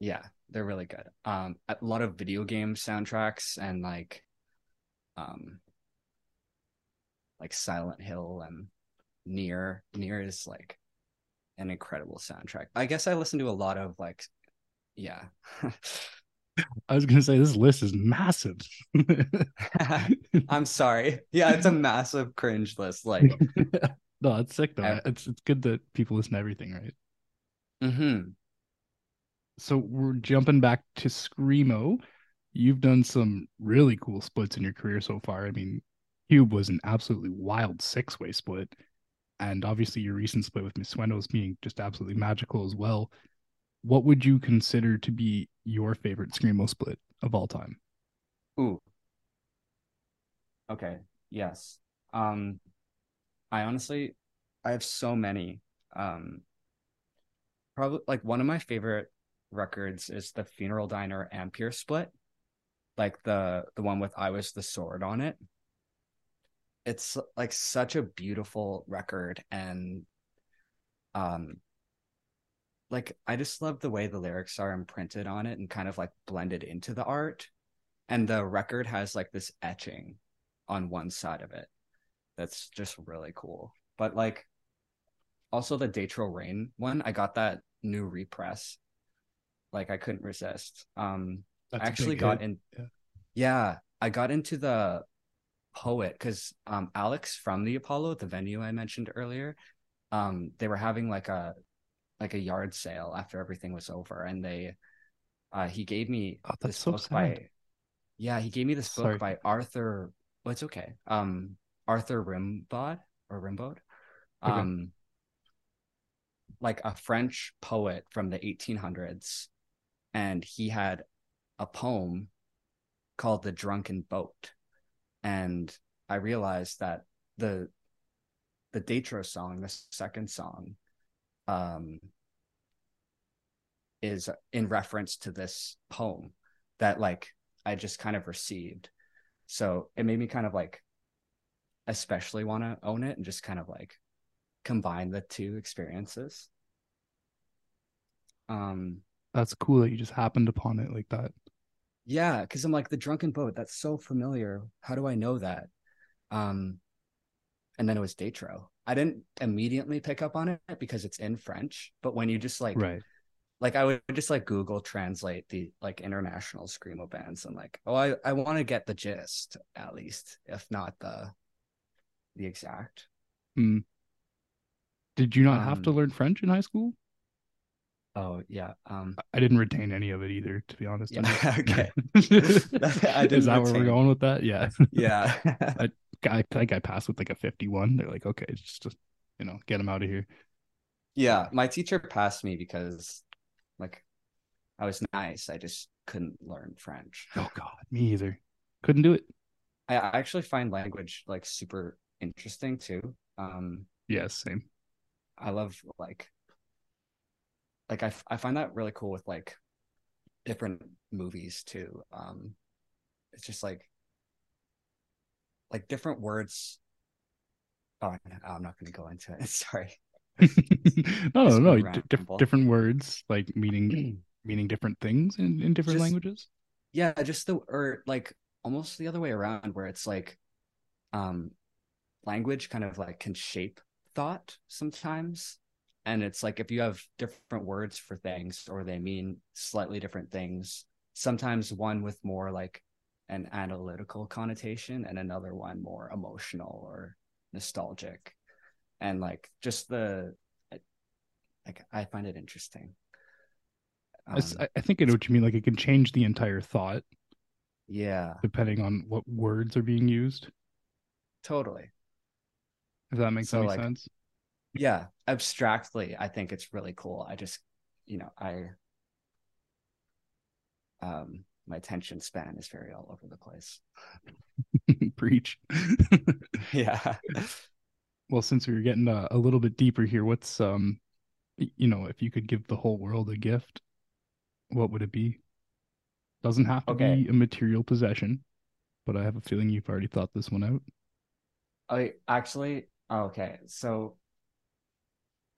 yeah, they're really good. Um, a lot of video game soundtracks and like, um, like Silent Hill and NieR. NieR is like an incredible soundtrack. I guess I listen to a lot of like, yeah. I was gonna say this list is massive. I'm sorry. Yeah, it's a massive cringe list. Like, no, it's sick though. It's it's good that people listen to everything, right? mhm. So we're jumping back to Screamo. You've done some really cool splits in your career so far. I mean, Cube was an absolutely wild six-way split, and obviously your recent split with Miss Sueños being just absolutely magical as well. What would you consider to be your favorite Screamo split of all time? Ooh. Okay. Yes. Um, I honestly, I have so many. Um, probably like one of my favorite records is the Funeral Diner Ampere split, like the the one with I Was the Sword on it. It's like such a beautiful record and um like I just love the way the lyrics are imprinted on it and kind of like blended into the art. And the record has like this etching on one side of it. That's just really cool. But like also the Daïtro Raein one, I got that new repress. Like I couldn't resist. Um That's I actually got hit. in Yeah. yeah, I got into the poet because um Alex from the Apollo, the venue I mentioned earlier, um, they were having like a like a yard sale after everything was over and they uh he gave me Oh, that's this so book sad. by yeah, he gave me this Sorry. book by Arthur well, it's okay. Um Arthur Rimbaud or Rimbaud. Okay. Um like a French poet from the 1800s and he had a poem called The Drunken Boat. And I realized that the the Daïtro song, the second song, um is in reference to this poem that like I just kind of received. So it made me kind of like especially want to own it and just kind of like combine the two experiences. Um That's cool that you just happened upon it like that. yeah, because I'm like the drunken boat, that's so familiar. How do I know that? Um and then it was Daïtro. I didn't immediately pick up on it because it's in French, but when you just like right. like I would just like Google translate the like international screamo bands and like, oh, I I want to get the gist at least, if not the the exact. Did you not have to Um, learn French in high school? Oh yeah, um, I didn't retain any of it either, to be honest. yeah, okay, I Is that that where we're going with that? Yeah. yeah, I think I passed with like a 51. They're like, okay, just, just you know, get them out of here. yeah. My teacher passed me because like I was nice. I just couldn't learn French. Oh God, me either. Couldn't do it. I I actually find language like super interesting too. Um, Yes, same. I love like like I, f- I find that really cool with like different movies too. Um it's just like like different words. Oh, I'm not going to go into it. Sorry. no, no, no. gonna di- diff- ramble. different words like meaning meaning different things in, in different Just- languages. yeah, just the or like almost the other way around where it's like um language kind of like can shape thought sometimes. And it's like if you have different words for things or they mean slightly different things, sometimes one with more like an analytical connotation and another one more emotional or nostalgic. And like just the like I find it interesting. Um, I, I think I know what you mean. Like it can change the entire thought yeah, depending on what words are being used. totally. If that makes So, any like, sense. yeah abstractly i think it's really cool i just you know i um my attention span is very all over the place Preach. yeah well, since we were getting uh, a little bit deeper here, what's um, you know, if you could give the whole world a gift, what would it be? Doesn't have to Okay. be a material possession, but I have a feeling you've already thought this one out. i actually okay so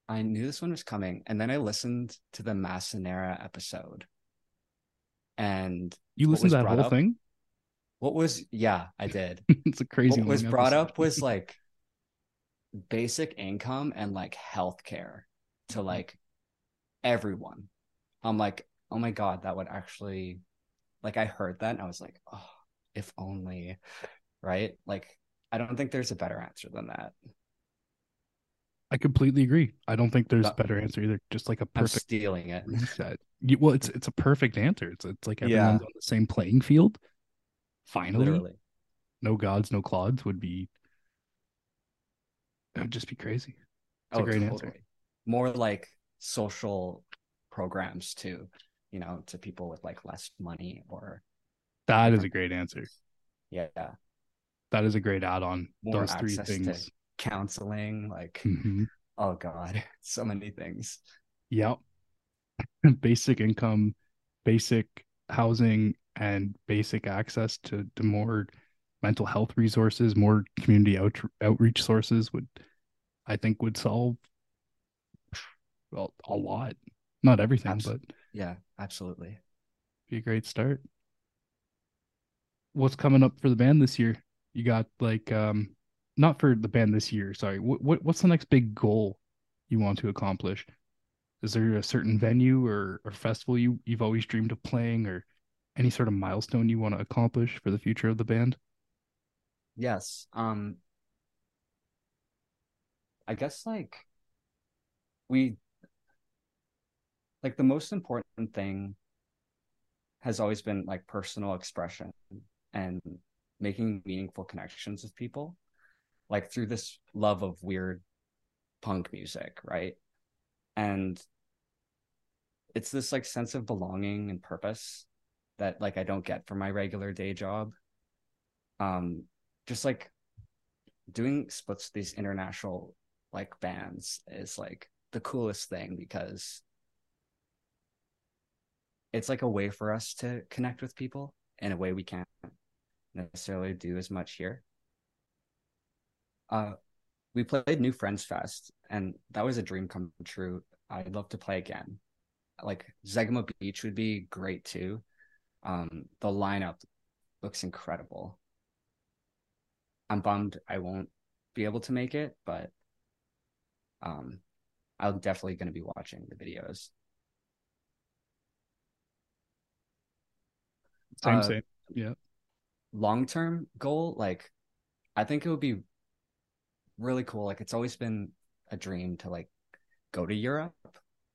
i knew this one was coming and then i listened to the Massanera episode And You listened to that whole up- thing? what was yeah, I did. it's a crazy. what was long brought up was like basic income and like healthcare to Mm-hmm. like everyone. I'm like, oh my god, that would actually like I heard that and I was like, oh, if only, right? Like I don't think there's a better answer than that. I completely agree. I don't think there's a better answer either. Just like a I'm perfect stealing it. reset. You, well, it's it's a perfect answer. It's it's like Yeah. everyone's on the same playing field. Finally, Literally. no gods, no clods would be. It would just be crazy. It's a oh, great totally. answer. More like social programs too, you know, to people with like less money or That is a great answer. yeah, That is a great add-on. More Those three access to- things. Counseling, like Mhm. oh god, so many things. Yep. basic income, basic housing, and basic access to, to more mental health resources, more community out, outreach sources would, I think, would solve well, a lot. Not everything, Abs- but Yeah, absolutely. be a great start. What's coming up for the band this year? You got like um not for the band this year, sorry. What, what what's the next big goal you want to accomplish? Is there a certain venue or, or festival you, you've always dreamed of playing or any sort of milestone you want to accomplish for the future of the band? Yes. Um I guess like we like the most important thing has always been like personal expression and making meaningful connections with people like through this love of weird punk music, right? And it's this like sense of belonging and purpose that like I don't get from my regular day job. Um just like doing splits these international like bands is like the coolest thing because it's like a way for us to connect with people in a way we can't necessarily do as much here. Uh we played New Friends Fest and that was a dream come true. I'd love to play again. Like Zegema Beach would be great too. Um the lineup looks incredible. I'm bummed I won't be able to make it, but um I'm definitely going to be watching the videos. Same, Uh, same. Yeah. long-term goal, like I think it would be really cool. Like it's always been a dream to like go to Europe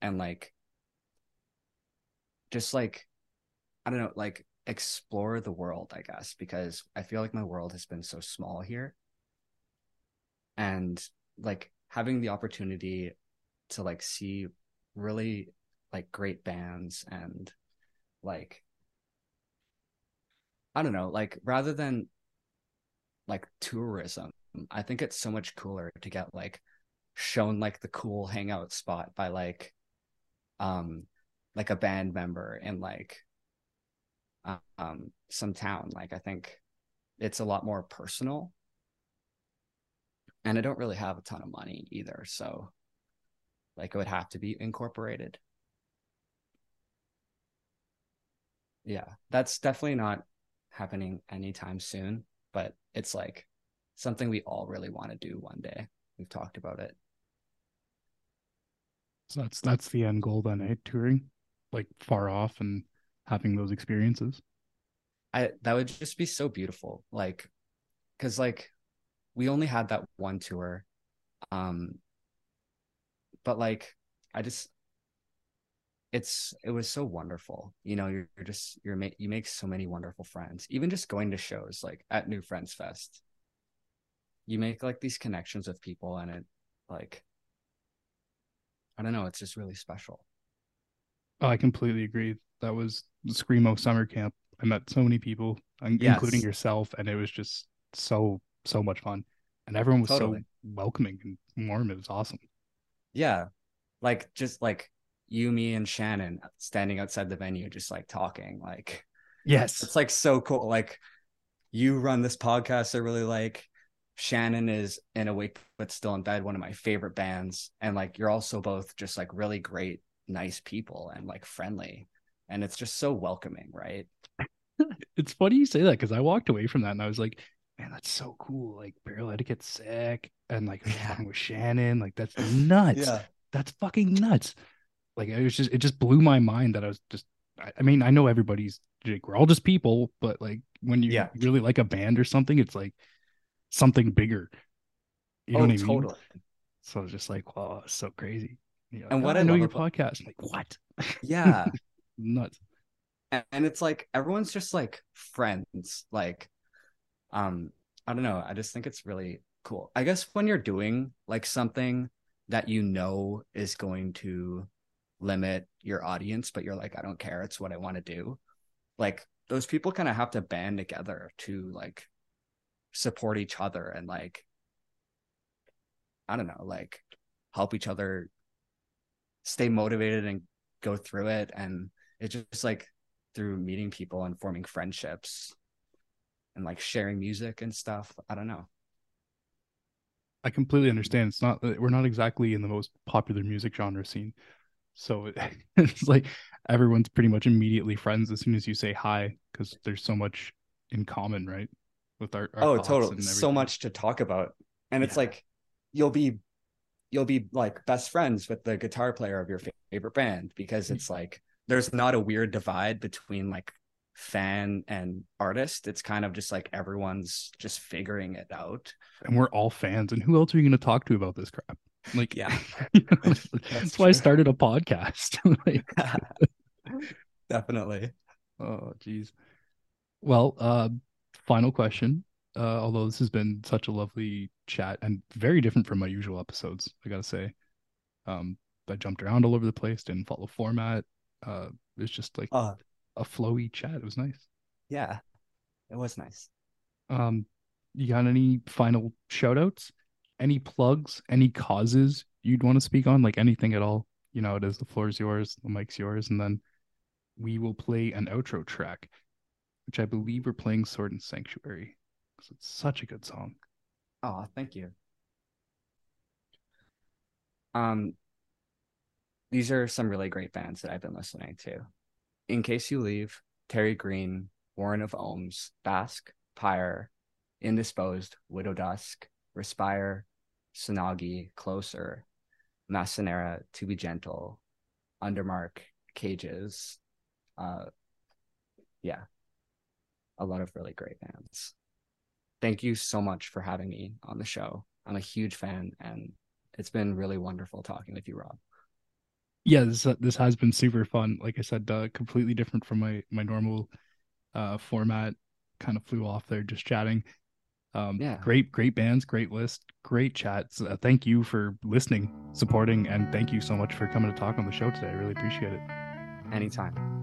and like just like I don't know, like explore the world, I guess, because I feel like my world has been so small here. And like having the opportunity to like see really like great bands and like I don't know, like rather than like tourism, I think it's so much cooler to get like shown like the cool hangout spot by like um like a band member in like uh, um some town. Like I think it's a lot more personal. And I don't really have a ton of money either, so like it would have to be incorporated. Yeah, that's definitely not happening anytime soon, but it's like something we all really want to do one day. We've talked about it. So that's that's the end goal then, eh? Touring, like far off and having those experiences. I that would just be so beautiful. Like cuz like we only had that one tour. Um but like I just it's it was so wonderful. You know, you're, you're just you're you make so many wonderful friends. Even just going to shows like at New Friends Fest. You make like these connections with people and it like I don't know, it's just really special. Oh, I completely agree. That was Screamo summer camp. I met so many people, in- including Yes. yourself, and it was just so so much fun. And everyone was Totally. so welcoming and warm. It was awesome. Yeah. Like just like you, me, and Shannon standing outside the venue, just like talking. Like Yes. it's like so cool. Like you run this podcast I really like. Shannon is in a awake but still in bed, one of my favorite bands. And like you're also both just like really great, nice people and like friendly. and it's just so welcoming, right? It's funny you say that because I walked away from that and I was like, man, that's so cool. Like Burial Etiquette sick. And like Yeah. with Shannon, like that's nuts. Yeah. That's fucking nuts. Like it was just it just blew my mind that I was just I, I mean, I know everybody's like, we're all just people, but like when you Yeah. really like a band or something, it's like something bigger. You know oh, what I mean? totally. So I was just like, wow, it's so crazy. Like, And what "Oh, I know your about- podcast. I'm like, what? Yeah. Nuts. and it's like everyone's just like friends like um i don't know i just think it's really cool i guess when you're doing like something that you know is going to limit your audience but you're like i don't care it's what i want to do like those people kind of have to band together to like support each other and like i don't know like help each other stay motivated and go through it and it's just like through meeting people and forming friendships and like sharing music and stuff. I don't know. I completely understand. It's not we're not exactly in the most popular music genre scene. So it's like everyone's pretty much immediately friends as soon as you say hi because there's so much in common, right? With our, our oh, totally. So much to talk about. And it's like you'll be you'll be like best friends with the guitar player of your favorite band because it's like there's not a weird divide between like fan and artist. It's kind of just like everyone's just figuring it out. and we're all fans. And who else are you going to talk to about this crap? Like, Yeah. you know, that's, why I started a podcast. like, Definitely. oh, geez. Well, uh, final question. Uh, although this has been such a lovely chat and very different from my usual episodes, I gotta say. Um, I jumped around all over the place, didn't follow format. Uh, it was just like Uh a flowy chat. It was nice. yeah. It was nice. Um, you got any final shout outs? Any plugs? Any causes you'd want to speak on? Like anything at all? You know, it is the floor is yours, the mic's yours, and then we will play an outro track, which I believe we're playing Sword and Sanctuary. 'cause it's such a good song. Oh, thank you. Um, these are some really great bands that I've been listening to. In Case You Leave, Terry Green, Warren of Ohms, Basque, Pyre, Indisposed, Widow Dusk, Respire, Sonagi, Closer, Massa Nera, To Be Gentle, Undermark, Cages. Uh, yeah, a lot of really great bands thank you so much for having me on the show. I'm a huge fan, and it's been really wonderful talking with you, Rob. Yeah, this this has been super fun. Like I said, uh, completely different from my my normal uh format. Kind of flew off there just chatting. Um, Yeah. great, great bands, great list, great chats. Uh, thank you for listening, supporting, and thank you so much for coming to talk on the show today. I really appreciate it. Anytime.